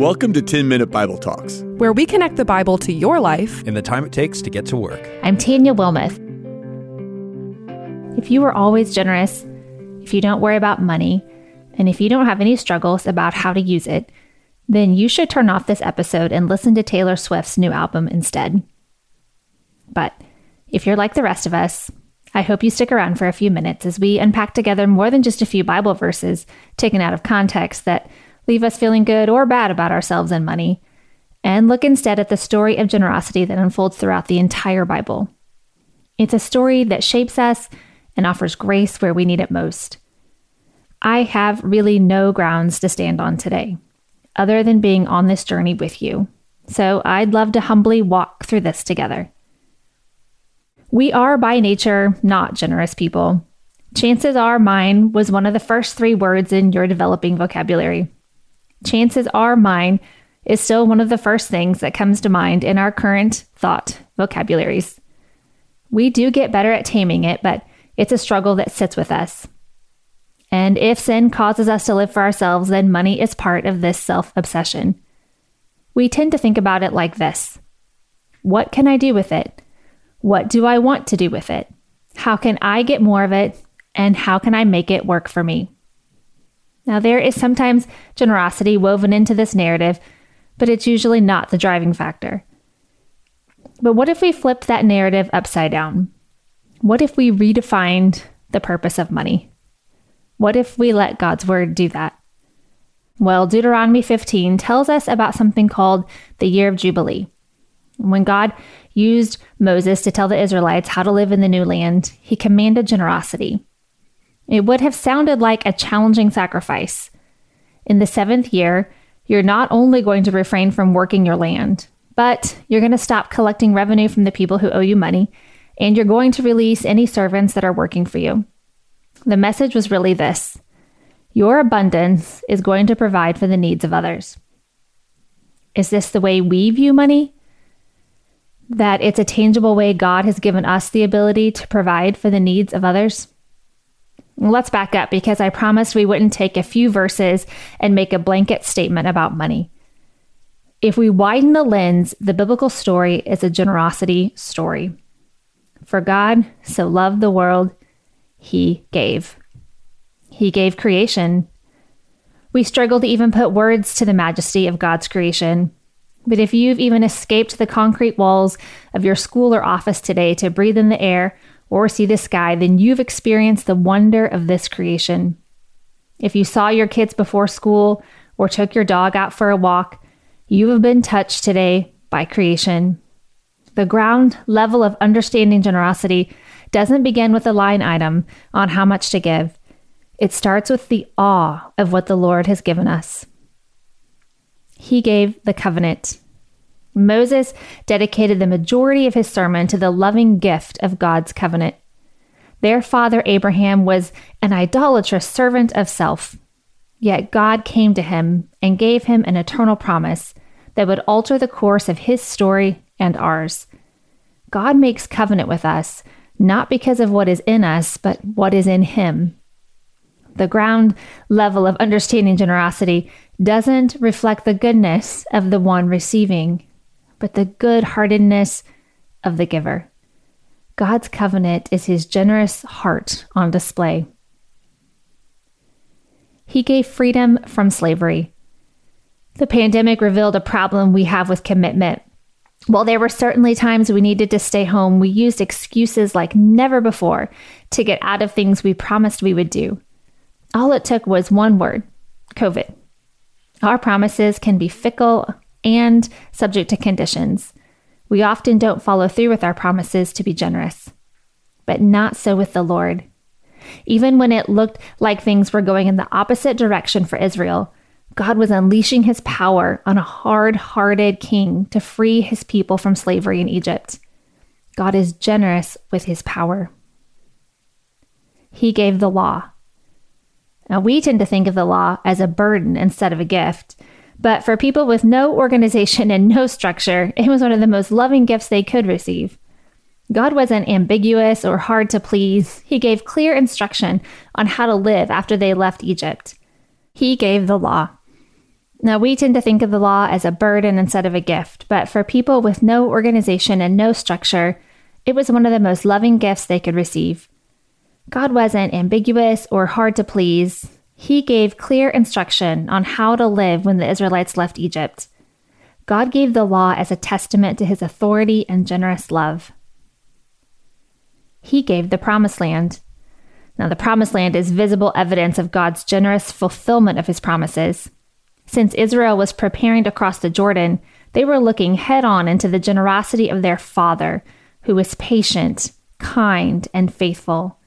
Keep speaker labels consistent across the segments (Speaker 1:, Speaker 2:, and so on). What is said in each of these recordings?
Speaker 1: Welcome to 10 Minute Bible Talks,
Speaker 2: where we connect the Bible to your life
Speaker 3: in the time it takes to get to work.
Speaker 4: I'm Tanya Wilmoth. If you are always generous, if you don't worry about money, and if you don't have any struggles about how to use it, then you should turn off this episode and listen to Taylor Swift's new album instead. But if you're like the rest of us, I hope you stick around for a few minutes as we unpack together more than just a few Bible verses taken out of context that leave us feeling good or bad about ourselves and money, and look instead at the story of generosity that unfolds throughout the entire Bible. It's a story that shapes us and offers grace where we need it most. I have really no grounds to stand on today, other than being on this journey with you. So I'd love to humbly walk through this together. We are by nature not generous people. Chances are mine was one of the first three words in your developing vocabulary. Chances are mine is still one of the first things that comes to mind in our current thought vocabularies. We do get better at taming it, but it's a struggle that sits with us. And if sin causes us to live for ourselves, then money is part of this self obsession. We tend to think about it like this What can I do with it? What do I want to do with it? How can I get more of it? And how can I make it work for me? Now, there is sometimes generosity woven into this narrative, but it's usually not the driving factor. But what if we flipped that narrative upside down? What if we redefined the purpose of money? What if we let God's word do that? Well, Deuteronomy 15 tells us about something called the year of Jubilee. When God used Moses to tell the Israelites how to live in the new land, he commanded generosity. It would have sounded like a challenging sacrifice. In the seventh year, you're not only going to refrain from working your land, but you're going to stop collecting revenue from the people who owe you money, and you're going to release any servants that are working for you. The message was really this Your abundance is going to provide for the needs of others. Is this the way we view money? that it's a tangible way God has given us the ability to provide for the needs of others? Let's back up because I promised we wouldn't take a few verses and make a blanket statement about money. If we widen the lens, the biblical story is a generosity story. For God so loved the world, he gave. He gave creation. We struggle to even put words to the majesty of God's creation. But if you've even escaped the concrete walls of your school or office today to breathe in the air or see the sky, then you've experienced the wonder of this creation. If you saw your kids before school or took your dog out for a walk, you have been touched today by creation. The ground level of understanding generosity doesn't begin with a line item on how much to give. It starts with the awe of what the Lord has given us he gave the covenant. Moses dedicated the majority of his sermon to the loving gift of God's covenant. Their father Abraham was an idolatrous servant of self. Yet God came to him and gave him an eternal promise that would alter the course of his story and ours. God makes covenant with us, not because of what is in us, but what is in him. The ground level of understanding generosity doesn't reflect the goodness of the one receiving, but the good heartedness of the giver. God's covenant is his generous heart on display. He gave freedom from slavery. The pandemic revealed a problem we have with commitment. While there were certainly times we needed to stay home, we used excuses like never before to get out of things we promised we would do. All it took was one word COVID. Our promises can be fickle and subject to conditions. We often don't follow through with our promises to be generous, but not so with the Lord. Even when it looked like things were going in the opposite direction for Israel, God was unleashing his power on a hard hearted king to free his people from slavery in Egypt. God is generous with his power. He gave the law, now, we tend to think of the law as a burden instead of a gift. But for people with no organization and no structure, it was one of the most loving gifts they could receive. God wasn't ambiguous or hard to please. He gave clear instruction on how to live after they left Egypt. He gave the law. Now, we tend to think of the law as a burden instead of a gift, but for people with no organization and no structure, it was one of the most loving gifts they could receive. God wasn't ambiguous or hard to please. He gave clear instruction on how to live when the Israelites left Egypt. God gave the law as a testament to his authority and generous love. He gave the promised land. Now, the promised land is visible evidence of God's generous fulfillment of his promises. Since Israel was preparing to cross the Jordan, they were looking head on into the generosity of their Father, who was patient, kind, and faithful.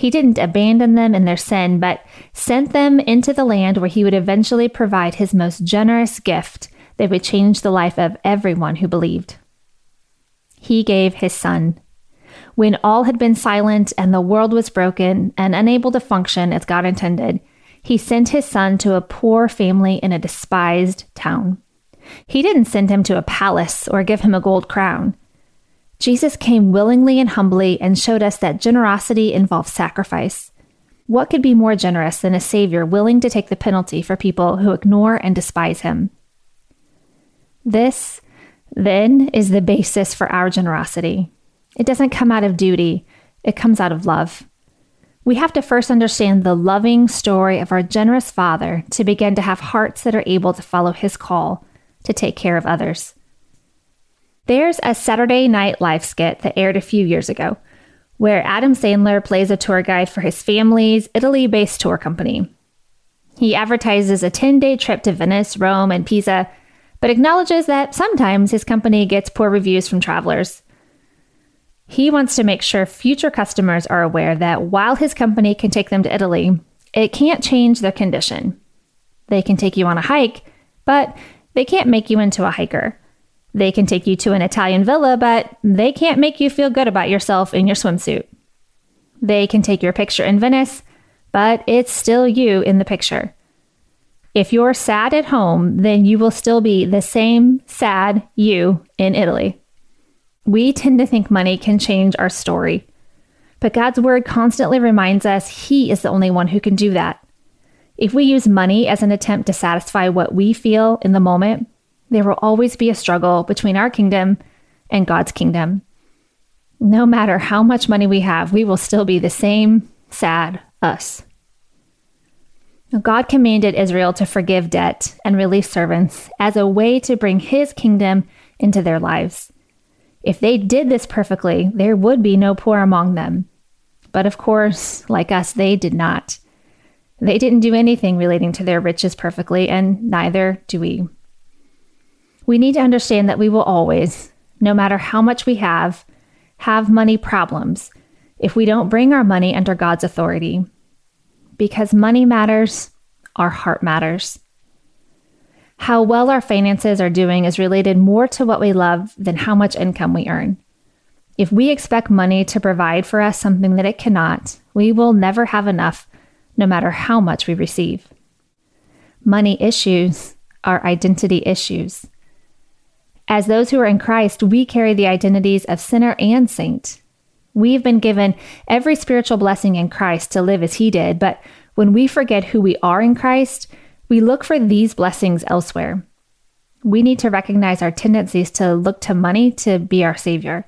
Speaker 4: He didn't abandon them in their sin, but sent them into the land where he would eventually provide his most generous gift that would change the life of everyone who believed. He gave his Son. When all had been silent and the world was broken and unable to function as God intended, he sent his son to a poor family in a despised town. He didn't send him to a palace or give him a gold crown. Jesus came willingly and humbly and showed us that generosity involves sacrifice. What could be more generous than a Savior willing to take the penalty for people who ignore and despise him? This, then, is the basis for our generosity. It doesn't come out of duty, it comes out of love. We have to first understand the loving story of our generous Father to begin to have hearts that are able to follow His call to take care of others. There's a Saturday Night Live skit that aired a few years ago where Adam Sandler plays a tour guide for his family's Italy based tour company. He advertises a 10 day trip to Venice, Rome, and Pisa, but acknowledges that sometimes his company gets poor reviews from travelers. He wants to make sure future customers are aware that while his company can take them to Italy, it can't change their condition. They can take you on a hike, but they can't make you into a hiker. They can take you to an Italian villa, but they can't make you feel good about yourself in your swimsuit. They can take your picture in Venice, but it's still you in the picture. If you're sad at home, then you will still be the same sad you in Italy. We tend to think money can change our story, but God's word constantly reminds us He is the only one who can do that. If we use money as an attempt to satisfy what we feel in the moment, there will always be a struggle between our kingdom and God's kingdom. No matter how much money we have, we will still be the same sad us. God commanded Israel to forgive debt and release servants as a way to bring his kingdom into their lives. If they did this perfectly, there would be no poor among them. But of course, like us, they did not. They didn't do anything relating to their riches perfectly, and neither do we. We need to understand that we will always, no matter how much we have, have money problems if we don't bring our money under God's authority. Because money matters, our heart matters. How well our finances are doing is related more to what we love than how much income we earn. If we expect money to provide for us something that it cannot, we will never have enough, no matter how much we receive. Money issues are identity issues. As those who are in Christ, we carry the identities of sinner and saint. We've been given every spiritual blessing in Christ to live as He did, but when we forget who we are in Christ, we look for these blessings elsewhere. We need to recognize our tendencies to look to money to be our savior.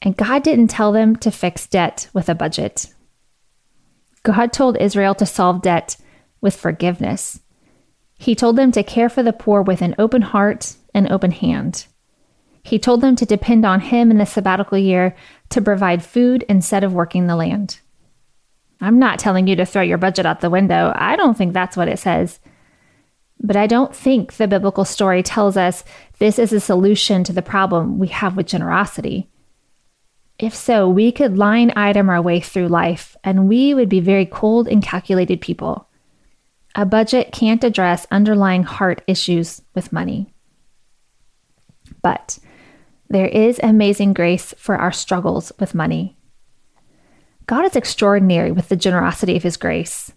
Speaker 4: And God didn't tell them to fix debt with a budget. God told Israel to solve debt with forgiveness. He told them to care for the poor with an open heart and open hand. He told them to depend on Him in the sabbatical year to provide food instead of working the land. I'm not telling you to throw your budget out the window. I don't think that's what it says. But I don't think the biblical story tells us this is a solution to the problem we have with generosity. If so, we could line item our way through life and we would be very cold and calculated people. A budget can't address underlying heart issues with money. But there is amazing grace for our struggles with money. God is extraordinary with the generosity of his grace.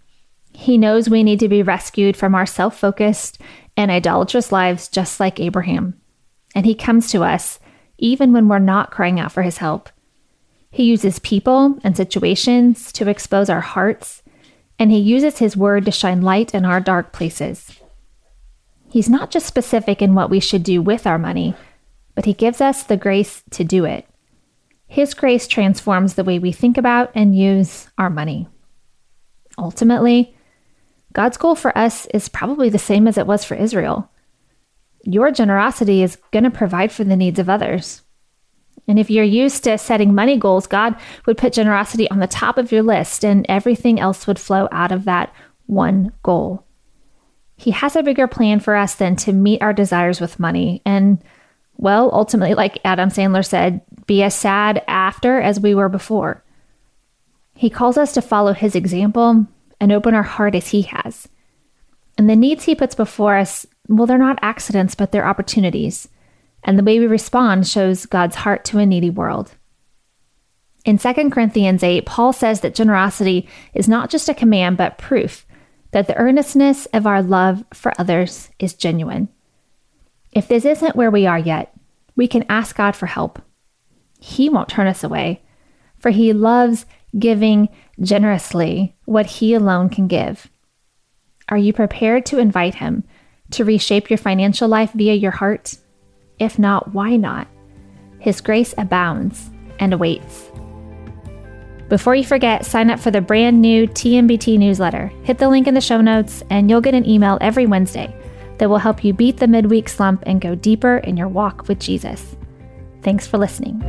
Speaker 4: He knows we need to be rescued from our self focused and idolatrous lives, just like Abraham. And he comes to us even when we're not crying out for his help. He uses people and situations to expose our hearts, and he uses his word to shine light in our dark places. He's not just specific in what we should do with our money, but He gives us the grace to do it. His grace transforms the way we think about and use our money. Ultimately, God's goal for us is probably the same as it was for Israel. Your generosity is going to provide for the needs of others. And if you're used to setting money goals, God would put generosity on the top of your list and everything else would flow out of that one goal. He has a bigger plan for us than to meet our desires with money. And, well, ultimately, like Adam Sandler said, be as sad after as we were before. He calls us to follow his example and open our heart as he has. And the needs he puts before us, well, they're not accidents, but they're opportunities. And the way we respond shows God's heart to a needy world. In 2 Corinthians 8, Paul says that generosity is not just a command, but proof that the earnestness of our love for others is genuine. If this isn't where we are yet, we can ask God for help. He won't turn us away, for He loves giving generously what He alone can give. Are you prepared to invite Him to reshape your financial life via your heart? If not, why not? His grace abounds and awaits. Before you forget, sign up for the brand new TMBT newsletter. Hit the link in the show notes, and you'll get an email every Wednesday that will help you beat the midweek slump and go deeper in your walk with Jesus. Thanks for listening.